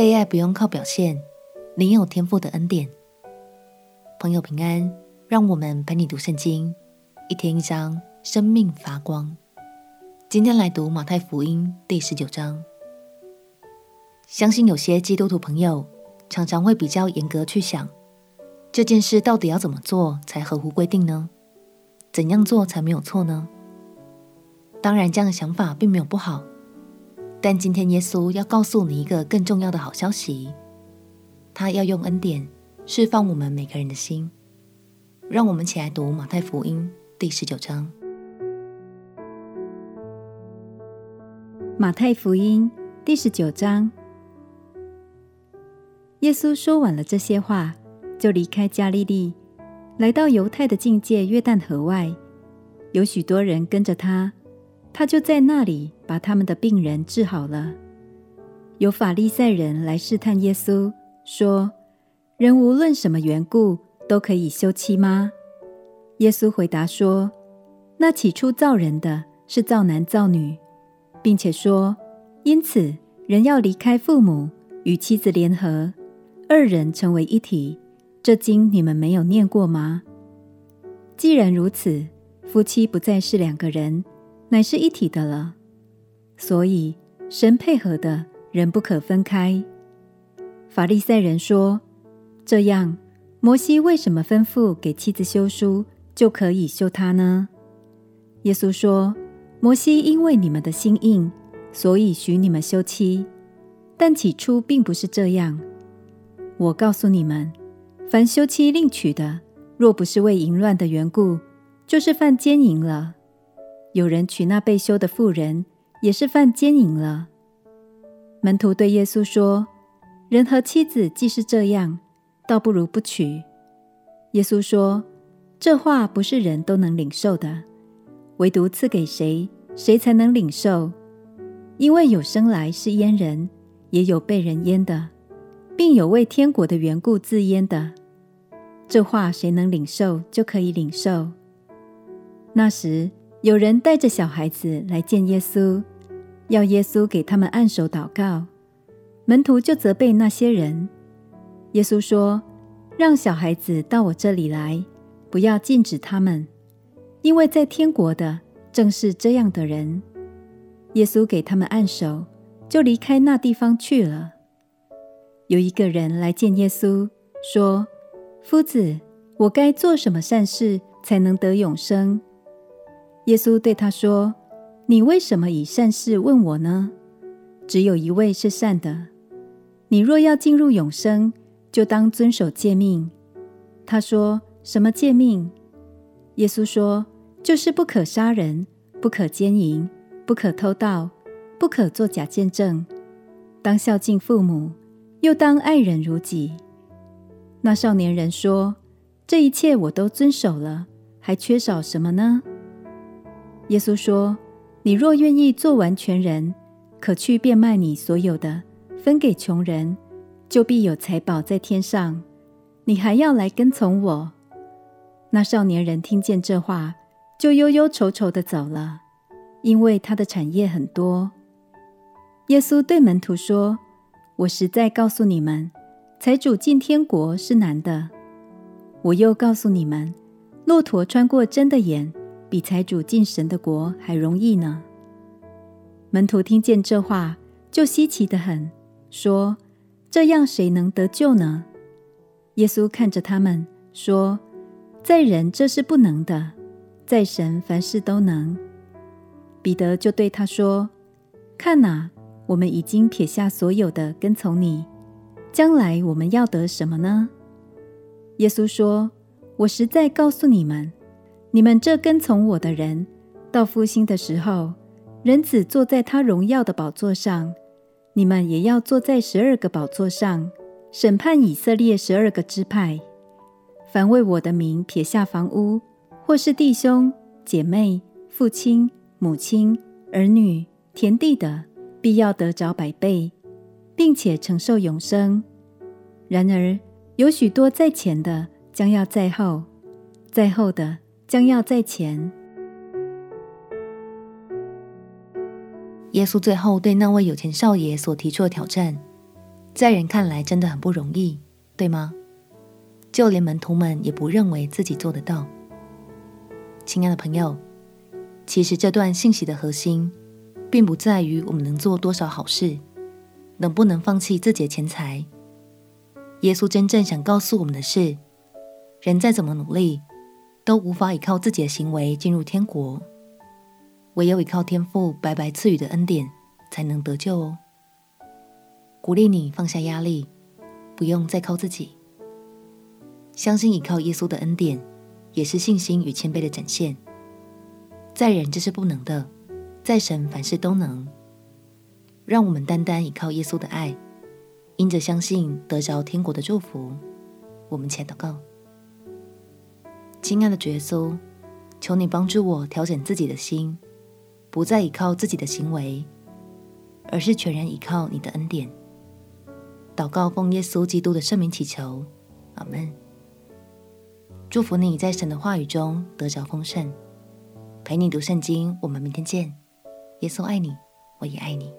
被爱不用靠表现，你有天赋的恩典。朋友平安，让我们陪你读圣经，一天一章，生命发光。今天来读马太福音第十九章。相信有些基督徒朋友常常会比较严格去想，这件事到底要怎么做才合乎规定呢？怎样做才没有错呢？当然，这样的想法并没有不好。但今天耶稣要告诉你一个更重要的好消息，他要用恩典释放我们每个人的心。让我们一起来读马太福音第十九章。马太福音第十九章，耶稣说完了这些话，就离开加利利，来到犹太的境界约旦河外，有许多人跟着他。他就在那里把他们的病人治好了。有法利赛人来试探耶稣，说：“人无论什么缘故都可以休妻吗？”耶稣回答说：“那起初造人的是造男造女，并且说，因此人要离开父母，与妻子联合，二人成为一体。这经你们没有念过吗？既然如此，夫妻不再是两个人。”乃是一体的了，所以神配合的人不可分开。法利赛人说：“这样，摩西为什么吩咐给妻子休书，就可以休她呢？”耶稣说：“摩西因为你们的心硬，所以许你们休妻，但起初并不是这样。我告诉你们，凡休妻另娶的，若不是为淫乱的缘故，就是犯奸淫了。”有人娶那被休的妇人，也是犯奸淫了。门徒对耶稣说：“人和妻子既是这样，倒不如不娶。”耶稣说：“这话不是人都能领受的，唯独赐给谁，谁才能领受。因为有生来是阉人，也有被人阉的，并有为天国的缘故自阉的。这话谁能领受，就可以领受。”那时。有人带着小孩子来见耶稣，要耶稣给他们按手祷告。门徒就责备那些人。耶稣说：“让小孩子到我这里来，不要禁止他们，因为在天国的正是这样的人。”耶稣给他们按手，就离开那地方去了。有一个人来见耶稣，说：“夫子，我该做什么善事才能得永生？”耶稣对他说：“你为什么以善事问我呢？只有一位是善的。你若要进入永生，就当遵守诫命。”他说：“什么诫命？”耶稣说：“就是不可杀人，不可奸淫，不可偷盗，不可作假见证，当孝敬父母，又当爱人如己。”那少年人说：“这一切我都遵守了，还缺少什么呢？”耶稣说：“你若愿意做完全人，可去变卖你所有的，分给穷人，就必有财宝在天上。你还要来跟从我。”那少年人听见这话，就忧忧愁愁的走了，因为他的产业很多。耶稣对门徒说：“我实在告诉你们，财主进天国是难的。我又告诉你们，骆驼穿过针的眼。”比财主进神的国还容易呢。门徒听见这话，就稀奇的很，说：“这样谁能得救呢？”耶稣看着他们说：“在人这是不能的，在神凡事都能。”彼得就对他说：“看哪，我们已经撇下所有的跟从你，将来我们要得什么呢？”耶稣说：“我实在告诉你们。”你们这跟从我的人，到复兴的时候，人子坐在他荣耀的宝座上，你们也要坐在十二个宝座上，审判以色列十二个支派。凡为我的名撇下房屋，或是弟兄姐妹、父亲母亲、儿女、田地的，必要得着百倍，并且承受永生。然而有许多在前的，将要在后；在后的，将要在前。耶稣最后对那位有钱少爷所提出的挑战，在人看来真的很不容易，对吗？就连门徒们也不认为自己做得到。亲爱的朋友，其实这段信息的核心，并不在于我们能做多少好事，能不能放弃自己的钱财。耶稣真正想告诉我们的是，人再怎么努力，都无法依靠自己的行为进入天国，唯有依靠天父白白赐予的恩典，才能得救哦。鼓励你放下压力，不用再靠自己，相信依靠耶稣的恩典，也是信心与谦卑的展现。在人这是不能的，在神凡事都能。让我们单单依靠耶稣的爱，因着相信得着天国的祝福。我们且祷告。亲爱的耶稣，求你帮助我调整自己的心，不再依靠自己的行为，而是全然依靠你的恩典。祷告奉耶稣基督的圣名祈求，阿门。祝福你在神的话语中得着丰盛。陪你读圣经，我们明天见。耶稣爱你，我也爱你。